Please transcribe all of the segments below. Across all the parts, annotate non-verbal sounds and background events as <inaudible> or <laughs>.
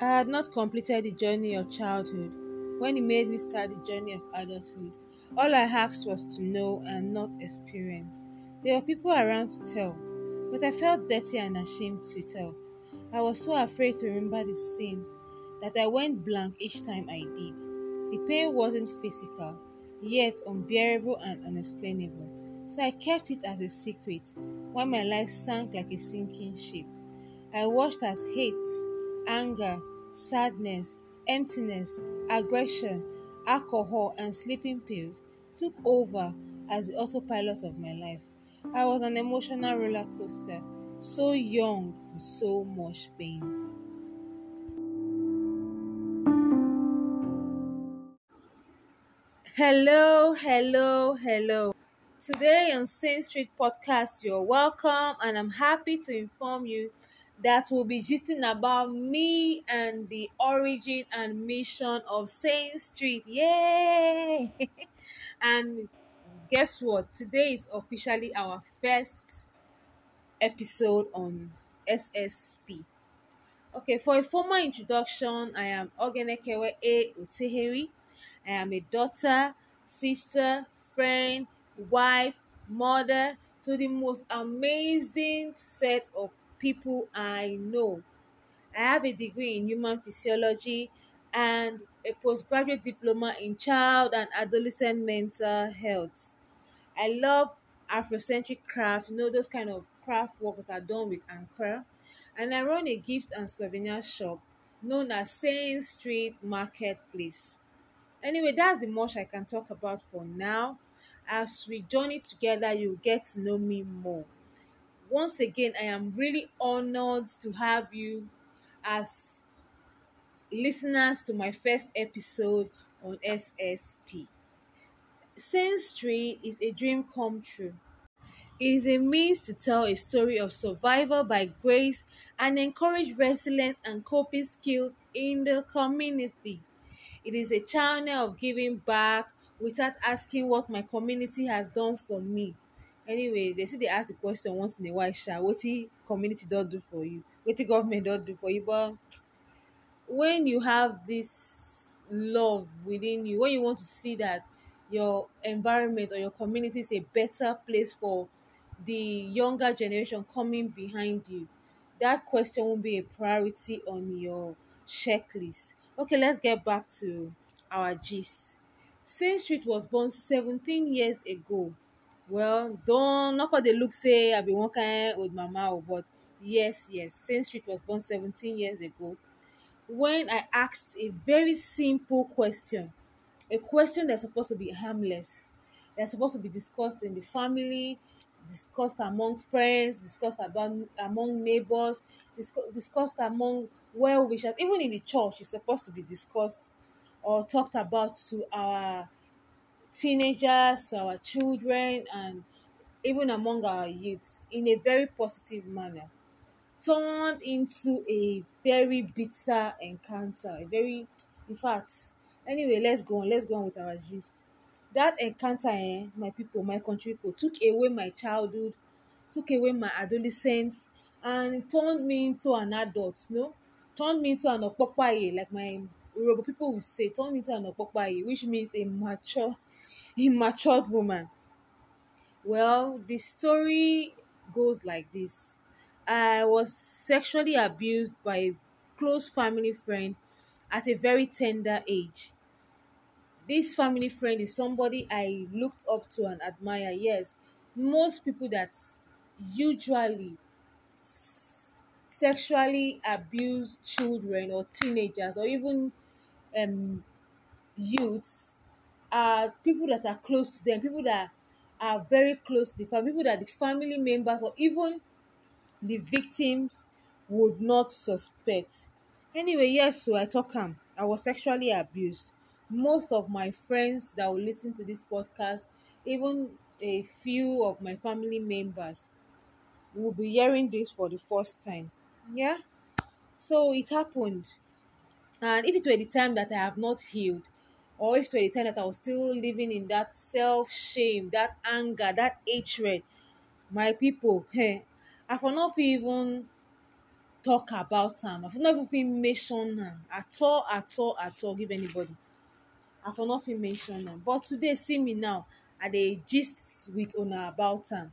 I had not completed the journey of childhood when he made me start the journey of adulthood. All I asked was to know and not experience. There were people around to tell, but I felt dirty and ashamed to tell. I was so afraid to remember the scene that I went blank each time I did. The pain wasn't physical, yet unbearable and unexplainable. So I kept it as a secret while my life sank like a sinking ship. I watched as hate, anger, sadness, emptiness, aggression, alcohol, and sleeping pills took over as the autopilot of my life. I was an emotional roller coaster, so young with so much pain. Hello, hello, hello. Today on Sane Street Podcast, you're welcome, and I'm happy to inform you that we'll be gisting about me and the origin and mission of Sane Street. Yay! <laughs> and guess what? Today is officially our first episode on SSP. Okay, for a formal introduction, I am Ogenekewe A. Uteheri. I am a daughter, sister, friend, wife, mother to the most amazing set of people I know. I have a degree in human physiology and a postgraduate diploma in child and adolescent mental health. I love Afrocentric craft, you know, those kind of craft work that are done with Ankara. And I run a gift and souvenir shop known as Sane Street Marketplace. Anyway, that's the much I can talk about for now. As we journey together, you'll get to know me more. Once again, I am really honored to have you as listeners to my first episode on SSP. Sane Street is a dream come true. It is a means to tell a story of survival by grace and encourage resilience and coping skill in the community. It is a channel of giving back without asking what my community has done for me. Anyway, they say they ask the question once in a while, sha, what the community don't do for you, the government don't do for you. But when you have this love within you, when you want to see that your environment or your community is a better place for the younger generation coming behind you, that question will be a priority on your checklist. Okay, let's get back to our gist. Sane Street was born 17 years ago. Well, don't not they look say I be one kind old mama, but yes, yes, Sane Street was born 17 years ago. When I asked a very simple question, a question that's supposed to be harmless, that's supposed to be discussed in the family, discussed among friends, discussed about among neighbors, discussed among well wishers. Even in the church, it's supposed to be discussed or talked about to our teenagers, our children, and even among our youths in a very positive manner. Turned into a very bitter encounter, a very, in fact, anyway, let's go on, let's go on with our gist. That encounter, eh, my people, my country people, took away my childhood, took away my adolescence, and turned me into an adult, you know turned me into an opopaye, like my people will say, turned me into an opopaye, which means a mature, a matured woman. Well, the story goes like this. I was sexually abused by a close family friend at a very tender age. This family friend is somebody I looked up to and admire. Yes, most people that usually sexually abuse children or teenagers or even um, youths are people that are close to them, people that are very close to the family, people that the family members or even the victims would not suspect. Anyway, yes, so I talk am. I was sexually abused. Most of my friends that will listen to this podcast, even a few of my family members, will be hearing this for the first time. Yeah. So it happened. And if it were the time that I have not healed, or if were the time that I was still living in that self shame, that anger, that hatred, my people, hey, <laughs> I for not even talk about am. I for no even mention am at all at all at all give anybody. I for no fit mention am. But today see me now i dey gist with una about am.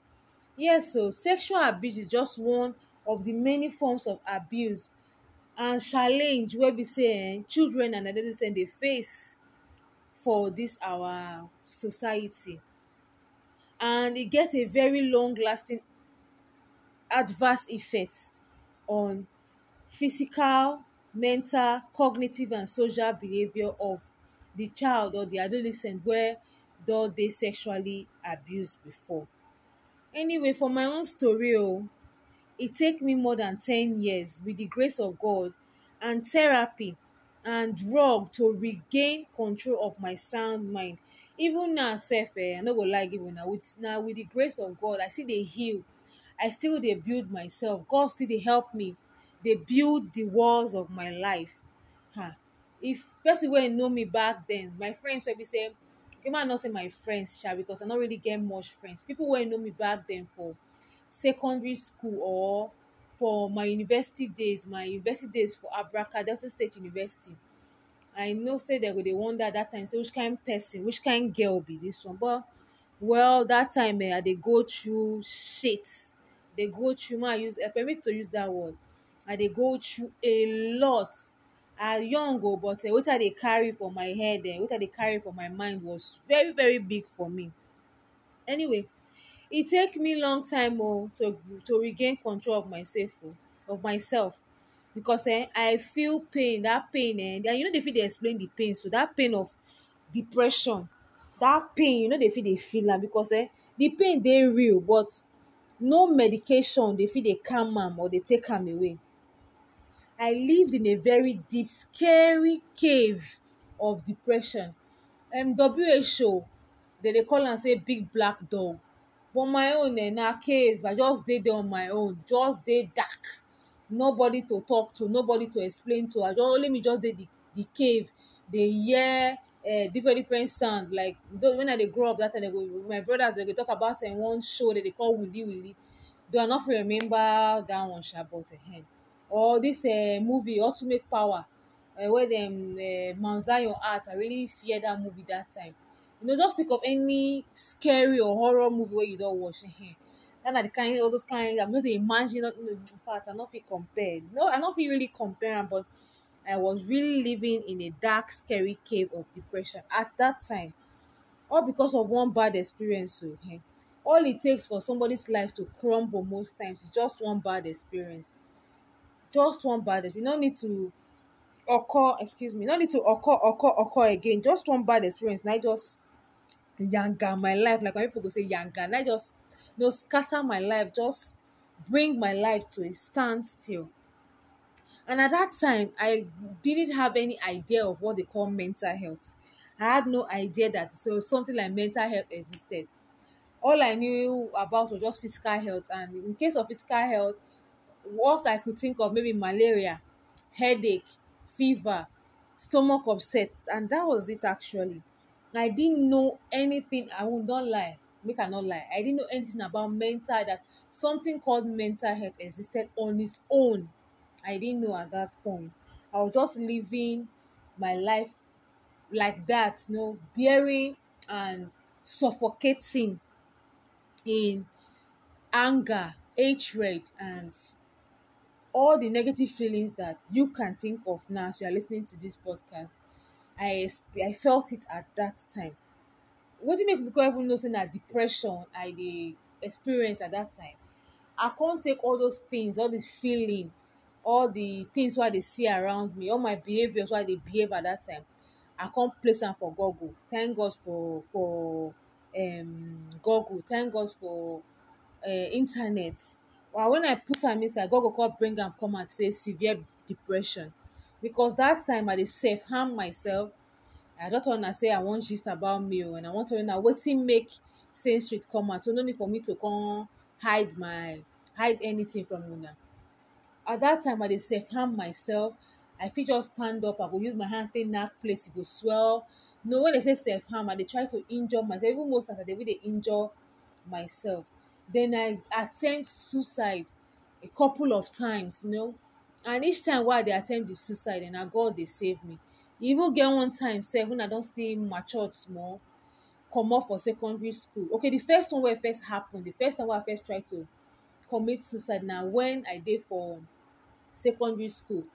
Yes o sexual abuse is just one of the many forms of abuse and challenge wey be say um children and adolescents dey face for this our society. And e get a very long lasting adverse effect on physical mental cognitive and social behaviour of the child or the adolescent wey don dey sexually abused before. Anyway for my own story o e take me more than ten years with the grace of God and therapy and drug to regain control of my sound mind. Even now sef um i no go lie give una with na with the grace of God i still dey heal. I still dey build myself. God still dey help me dey build the walls of my life. Um if person wey know me back then my friends wey be say okay make i no say my friends sha because i no really get much friends. People wey know me back then for secondary school or for my university days my university days for abraka delta state university. I know say dem go dey wonder that time say which kind person which kind girl be this one. But well that time um i dey go through shit. Dey go through i use um permit to use that word. I dey go through a lot. I young o but um wetin i dey carry for my head um wetin i dey carry for my mind was very very big for me. Anyway e take me long time o to to regain control of myself o of myself. Because um i feel pain that pain um and you know dey fit dey explain the pain. So that pain of depression that pain you know they fit dey feel am. Because um the pain dey real but no medication dey fit dey calm am or dey take am away. I lived in a very deep scary cave of depression. Um WHO dey call am say big black dog but my own um na cave. I just dey there on my own. Just dey dark. Nobody to talk to nobody to explain to. I just only me just dey the the cave. Dey hear um different different sound. Like though when i dey grow up that time dem go my brothers dem talk about um one show dem dey call willy willy. Though i no fit remember that one sha but um or this um movie ultimate power um wey dem um mount zion heart i really fear that movie that time you know just think of any scary or horror movie where you don't watch. Um that na the kind all those kind i'm just imagine in fact i no fit compare no I not fit really compare am but i was really living in a dark scary cave of depression at that time. All because of one bad experience o um all it takes for somebody's life to crumble most times is just one bad experience. Just one bad you no need to occur excuse me no need to occur occur occur again. Just one bad experience. Na just yanga my life like my people go say yanga I just you know scatter my life just bring my life to a stand still and at that time i didn't have any idea of what they call mental health. I had no idea that so something like mental health existed. All i knew about was just physical health and in case of physical health what i could think of maybe malaria headache fever stomach upset and that was it actually i didn't know anything i will not lie make i not lie i didn't know anything about mental that something called mental health existed on its own. I didn't know at that point. I was just living my life like that you know bearing and suffocating in anger hatred and all the negative feelings that you can think of now as you are listening to this podcast i i felt it at that time. Wetin make me come even know say that depression i dey experience at that time? I can't take all those things all the feeling all the things what i dey see around me all my behaviours wey i dey behave at that time i can't place am for google. Thank god for for um google. Thank god for um internet. And when i put am inside google come bring am come and say severe depression because that time i dey self harm myself. I tell una say i wan gist about me o and i wan tell una wetin make sane street come out. So no need for me to come hide my hide anything from una. At that time i dey self harm myself. I fit just stand up. I go use my hand take knack place. E go swell. Know when they say self harm i dey try to injure myself. Even most times i dey even injure myself. Then i attempt suicide a couple of times you know and each time wey i dey attempt the suicide and na god dey save me. E even get one time sef when i don still matured small comot for secondary school. Okay the first one wey first happen the first time wey i first try to commit suicide na when i dey for secondary school.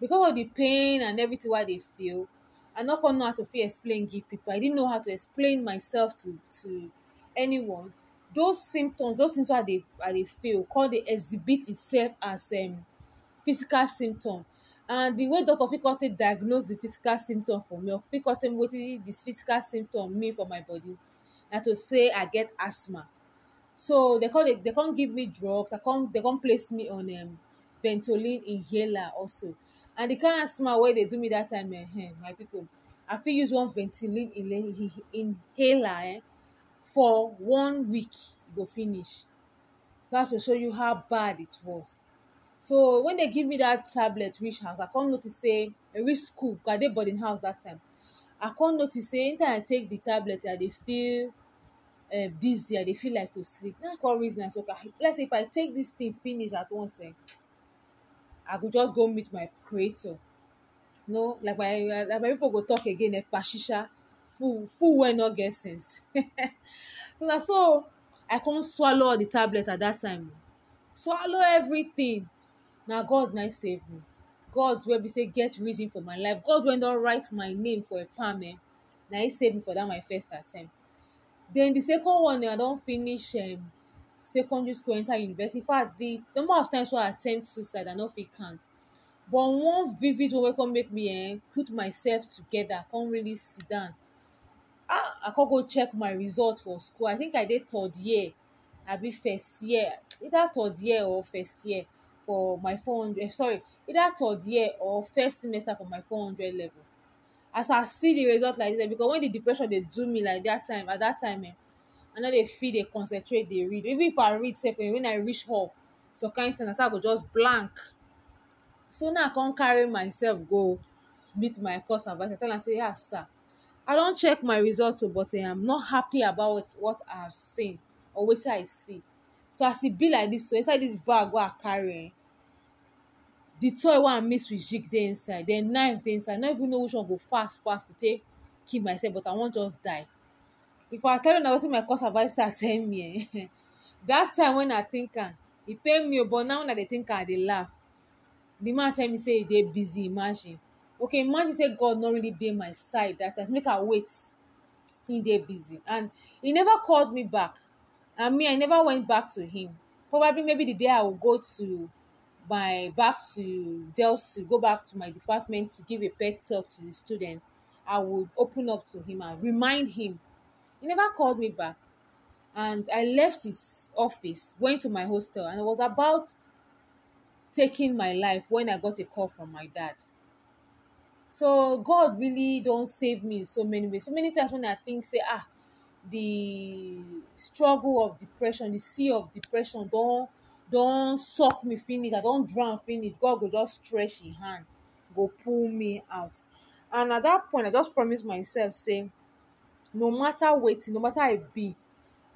Because of the pain and everything wey i dey feel i no come know how to fit explain give people. I didn't know how to explain myself to to anyone. Those symptoms those things wey i dey i dey feel come dey exhibit itself as um physical symptom. And the way doctor fit come take diagnose the physical symptom for me or fit come tell me wetin this physical symptom mean for my body na to say i get asthma. So they come dey they come give me drugs i come they come place me on um ventolin inhaler also. And the kind asthma wey dey do me that time um my people i fit use one ventolin inhaler um for one week e go finish. That's to show you how bad it was so when they give me that tablet reach house i come notice say i reach school because i dey boarding house that time. I come notice say anytime i take the tablet i dey feel um dizzy i dey feel like to sleep. Na I reason I say okay let's say if i take this thing finish at once um i go just go meet my creator. Know like my like my people go talk again ekpa shisha fool fool wey no get sense. <laughs> So that's all. i come swallow the tablet at that time. Swallow everything na god na save me. God wey be say get reason for my life. God wey don write my name for a palm um na him save me for that my first attempt. Then the second one i don finish um secondary school enter university. In fact the number of times wey i attempt suicide i no fit count. But one vivid one wey come make me um put myself together come really sit down. Ah i come go check my result for school. I think i dey third year abi first year. Either third year or first year for my four hundred sorry either third year or first semester for my four hundred level. As i see the result like this because when the depression dey do me like that time at that time um i no dey concentrate dey read. Even if i read sef um when i reach hall some kind thing na so i go just blank. So now i come carry myself go meet my course advisor tell am say ah sir i don check my result o but i'm not happy about what i have seen or wetin i see so as e be like this so inside this bag wey i carry um the toy wey i mix with jig dey inside then knife dey inside. I no even know which one go fast pass to take kill myself but i wan just die. If i tell una wetin my course advisor <laughs> tell me um <laughs> that time when i think am e pain me o but now when i dey think am i dey laugh. The man tell me say e dey busy imagine. Okay imagine say god no really dey my side that time make i wait. He dey busy. And he never called me back and me i never went back to him. Probably maybe the day i will go to my back to DELSU go back to my department to give a pep talk to the students i would open up to him and remind him. He never called me back. And i left his office went to my hostel and i was about taking my life when i got a call from my dad. So god really don't save me in so many ways. So many times when i think say ah the struggle of depression the sea of depression don don suck me finish. I don drown finish. God go just stretch him hand go pull me out. And at that point i just promise myself say no matter wetin no matter e be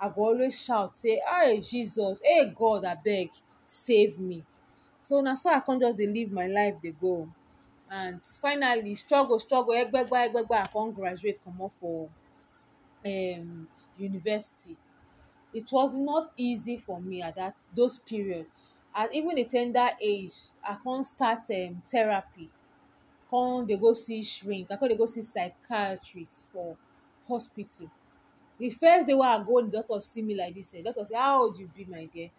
i go always shout say hey jesus hey god abeg save me. So na so i come just live my life dey go. And finally struggle struggle egbegba egbegba i come graduate comot for um university. It was not easy for me at that those period. At even a tender age i come start um therapy. Come dey go see shrink. I come dey go see psychiatrist for hospital. The first day wey i go the doctor see me like this eh doctor say how old you be my dear?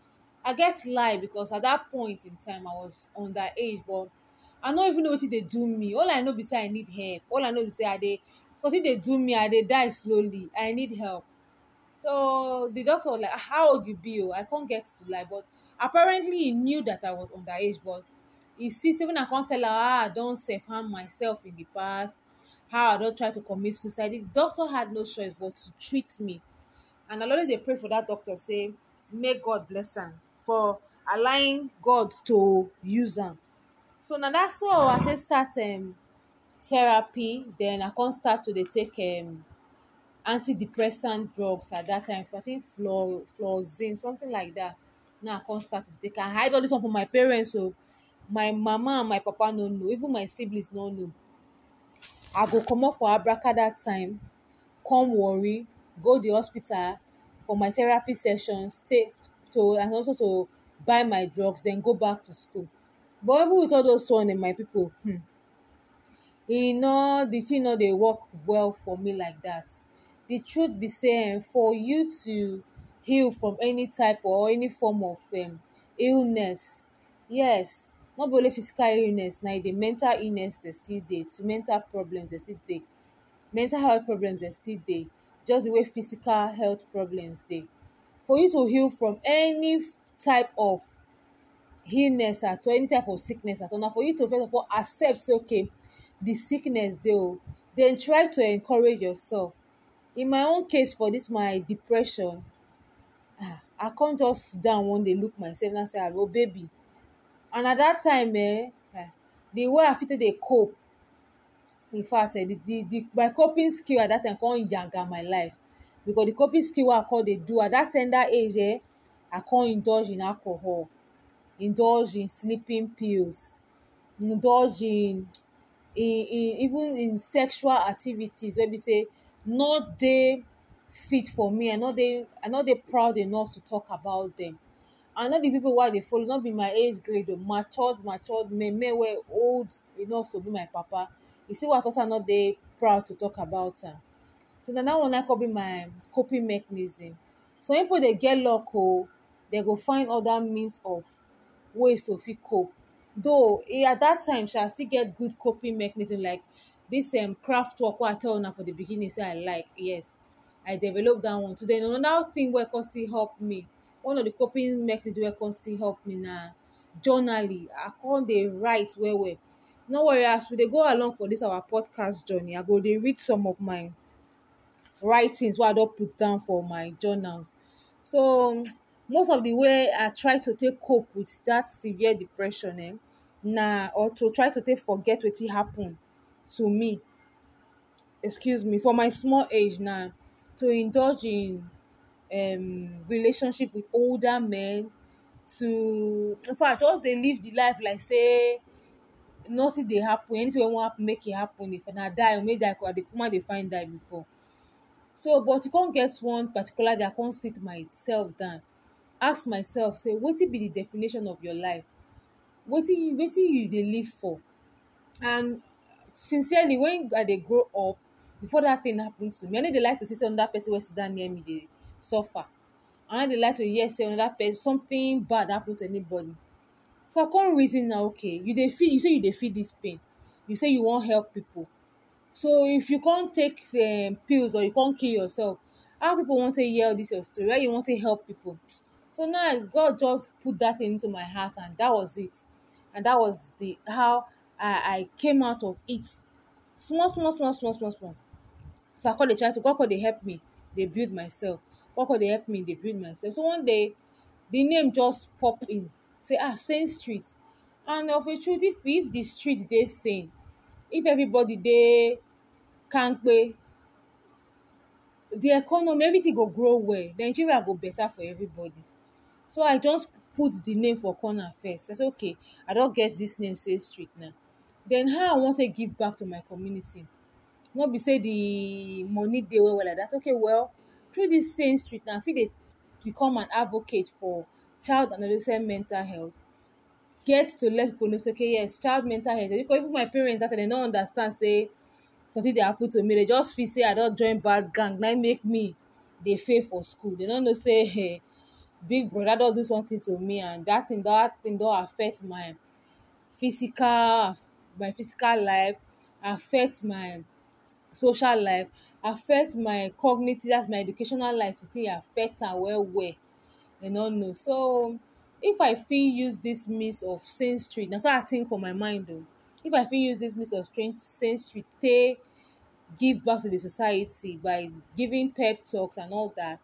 I get lie because at that point in time i was underage but i no even know wetin dey do me. All i know say i need help. All i know say i dey something dey do me i dey die slowly. I need help. So the doctor was like how old you be i come get to lie. But apparently he knew that i was underage but he see when i come tell am how i don self harm myself in the past. How i don try to commit suicide. The doctor had no choice but to treat me. And i always dey pray for that doctor say make god bless am for allowing god to use am. So na that's so i take start um therapy then i come start to dey take um antidepressant drugs at that time. I think fluor something like that. Na i come start to take i hide all this one from my parents o my mama and my papa no know even my siblings no know. I go comot for abraka that time come worry go the hospital for my therapy sessions take to and also to buy my drugs then go back to school. But even with all those one and my people hmm, e no the thing no dey work well for me like that. The truth be say um, for you to heal from any type or any form of um, illness yes no be only physical illness na the mental illness dey still dey to mental problems dey still dey mental health problems dey still dey just the way physical health problems dey. For you to heal from any type of illness at all any type of sickness at all na for you to first of all accept say okay the sickness dey o. Then try to encourage yourself. In my own case for this my depression ah i come just sit down one day look myself and say oh baby. And at that time eh the way i fit take dey cope in fact eh the the the my coping skill at that time come yanga my life. Because the coping skill wey i come dey do at that ten der age eh i come indulge in alcohol indulge in sleeping pills indulge in in in even in sexual activities wey be say no dey fit for me. I no dey i no dey proud enough to talk about them. And all the people wey i dey follow no be my age grade matured matured men men wey old enough to be my papa. You see why i talk say i no dey proud to talk about am. So na that one na come be my coping mechanism. Some people dey get o. Dem go find other means of ways to fit cope though e at that time sha still get good coping mechanism like this um craft work i tell una for the beginning say i like yes i develop that one then another thing wey come still help me one of the coping mechanism wey come still help me na journaling. I come dey write well well. No worry as we go along for this our podcast journey i go dey read some of my writings wey i don put down for my journals. So most of the way i try to take cope with that severe depression um na or to try to take forget wetin happen to me. Excuse me for my small age na to indulge in um relationship with older men to in fact just dey live the life like say nothing dey happen anything wey wan happen make e happen. If na die o make die i dey kuma dey find die before. So but e come get one particular day i come sit myself down ask myself say wetin be the definition of your life? Wetin wetin you dey live for? And sincerely when i dey grow up before that thing happen to me i no dey like to see say another person wey sit down near me dey suffer. I no dey like to hear say another person something bad happen to anybody. So i come reason na okay you dey feel you say you dey feel this pain. You say you wan help people. So if you come take um pills or you come kill yourself how people wan take hear this your story? How you wan take help people so now god just put that into my heart and that was it. And that was the how i i came out of it. Small small small small small small. So i come dey try to god come dey help me. Dey build myself. God come dey help me. Dey build myself. So one day the name just pop in. Say ah sane street. And of a truth if if the street dey sane if everybody dey kampe the economy everything go grow well. Nigeria go better for everybody so i just put the name for corner first. I say okay i don get this name sane street now. Then how i wan take give back to my community? No be say the money dey well well like that. Okay well through this sane street now i fit dey become an advocate for child and adolescent mental health. Get to let people know say okay yes child mental health. Because even my parents that time dem no understand say something dey happen to me. They just feel say i don join bad gang. Na make me dey fail for school. They no know say hey, <laughs> big brother don do something to me and that thing that thing don affect my physical my physical life affect my social life affect my cognitive that's my educational life the thing affect am well well. You no know. So if i fit use this means of street na so i think for my mind o. If i fit use this means of street take give back to the society by giving pep talks and all that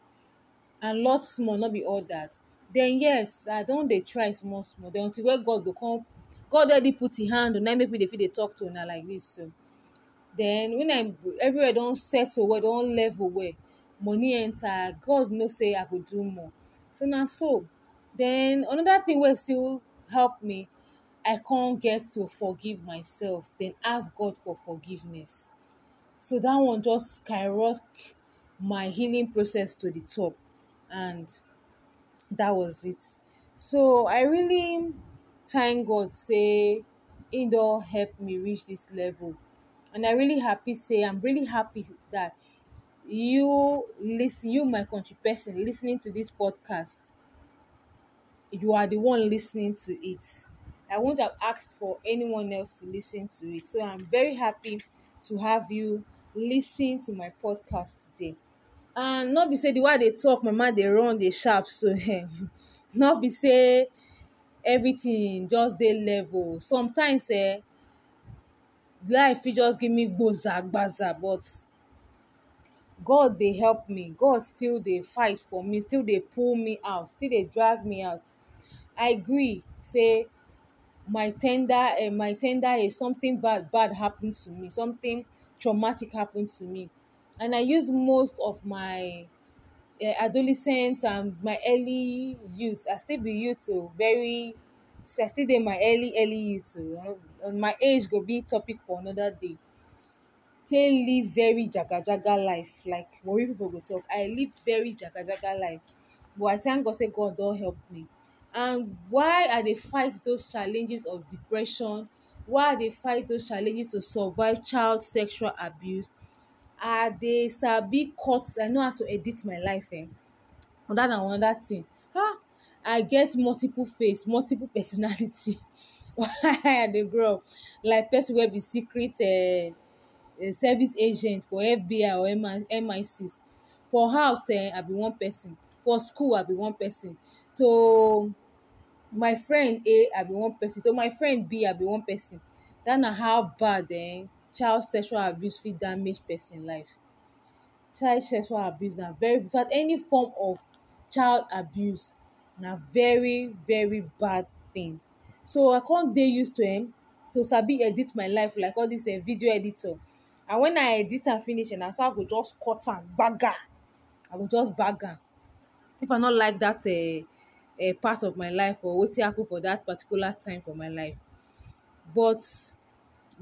and lot small no be that then yes i don dey try small small. Then until where god go come god already put him hand im make me dey fit dey talk to una like this so. Then when i everywhere don settle well don level well money enter god know say i go do more. So na so. Then another thing wey still help me i can't get to forgive myself. Then ask god for forgiveness. So that one just skyrocket my healing process to the top and that was it. So i really thank god say he don help me reach this level. And i really happy say i'm really happy that you listen you my country person listening to this podcast you are the one listening to it. I won't have asked for anyone else to listen to it. So i'm very happy to have you listen to my podcast today and not be say the way i dey talk my mind dey run dey sharp so <laughs> um not be say everything just dey level. Sometimes eh life fit just give me gboza gbaza but god dey help me. God still dey fight for me still dey pull me out still dey drag me out. I gree say my tender um my tender age something bad bad happen to me something traumatic happen to me and i use most of my um adolescent and my early youth i still be youth o very i still dey my early early youth my age go be topic for another day. Take live very jagajaga life. Like warri people go talk i live very jagajaga life. But i thank god say god don't help me. And why are they fight those challenges of depression why i dey fight those challenges to survive child sexual abuse i dey sabi cut i know how to edit my life um that na another thing. Um i get multiple face multiple <laughs> personality. I dey grow like person wey be secret um service agent for fbi or mi six for house um i be one person. For school i be one person. To my friend a i be one person. To my friend b i be one person. That na how bad um child sexual abuse fit damage person life. Child sexual abuse na very infact any form of child abuse na very very bad thing. So i come dey use to um to sabi edit my life like all this um video editor. And when i edit am finish um na so i go just cut am gbaga i go just bag if i no like that um um part of my life or wetin happen for that particular time for my life. But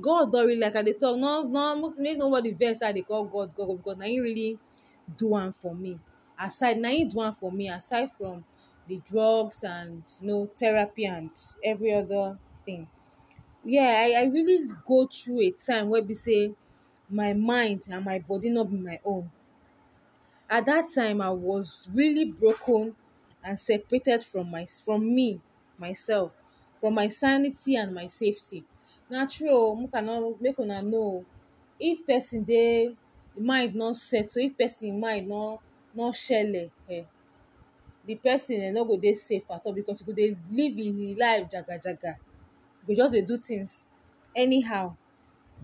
god don really like i dey talk no no make nobody vex i dey call god god because na him really do am for me. Aside na him do am for me aside from the drugs and you know therapy and every other thing. Yeah i i really go through a time wey be say my mind and my body no be my own. At that time i was really broken and separated from my from me myself from my sanity and my safety na true o make i no make una know if person dey mind no settle if person mind no no shele um the person um no go dey safe at all because e go dey live him life jagajaga. E go just dey do things anyhow.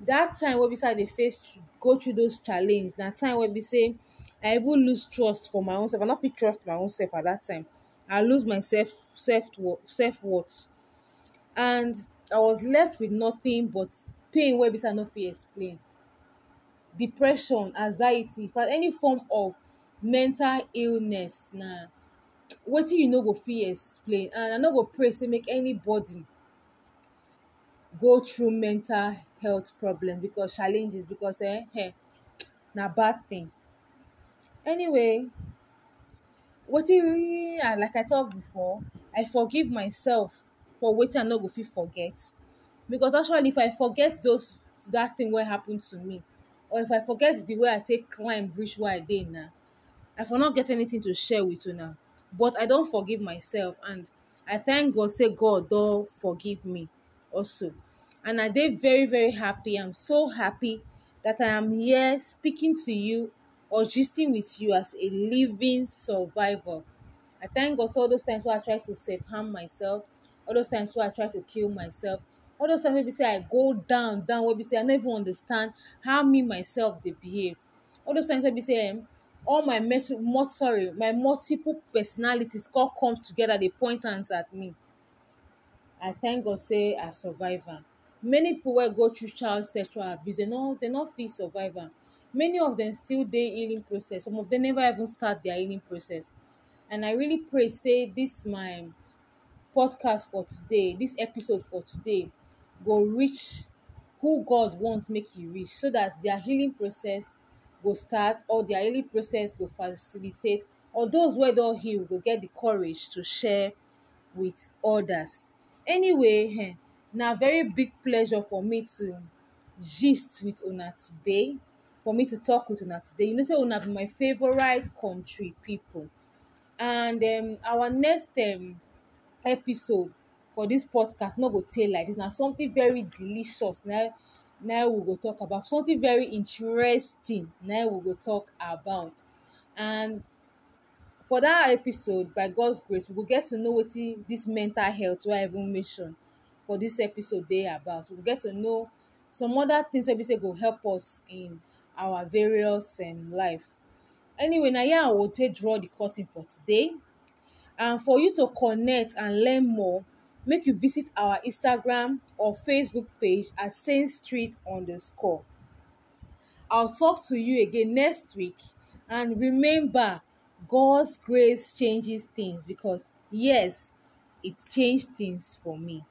That time wey be say i dey face go through those challenge na time wey be say i even lose trust for my own self. I no fit trust my own self at that time. I lose my self self self worth. And i was left with nothing but pain wey be i no fit explain. Depression anxiety infact any form of mental illness na wetin you no go fit explain. And i no go pray say make anybody go through mental health problem because challenges because eh um na bad thing. Anyway wetin like I talk before I forgive myself for wetin I no go fit forget. Because actually if I forget those that thing wey happen to me or if I forget the way I take climb reach where I dey now I for not get anything to share with una. But I don forgive myself and I thank God say God don forgive me also. And I dey very very happy. I'm so happy that I am here speaking to you or gisting with you as a living survivor. I thank God all those times wey I try to self harm myself all those times wey I try to kill myself all those times wey be say I go down down wey be say I no even understand how me myself they behave. All those times wey be say um all my mental sorry my multiple personalities all come together they point hands at me. I thank God say I survive am. Many people go through child sexual abuse dem no dem no fit survive am. Many of them still dey healing process. Some of them never even start their healing process. And I really pray say this my podcast for today this episode for today go reach who god want make you reach so that their healing process go start or their healing process go facilitate or those wey don heal go get the courage to share with others. Anyway um na very big pleasure for me to gist with una today for me to talk with una today. You know say una be my favourite country people. And um our next um episode for this podcast no go tey like this. Na something very delicious. Na na we go talk about. Something very interesting na we go talk about. And for that episode by god's grace we go get to know wetin this mental health wey i even mention for this episode dey about. We go get to know some other things wey be say go help us in our various um life. Anyway na here i go take draw the curtain for today and for you to connect and learn more make you visit our instagram or facebook page at sane street underscore. I'll talk to you again next week. And remember god's grace changes things because yes it changed things for me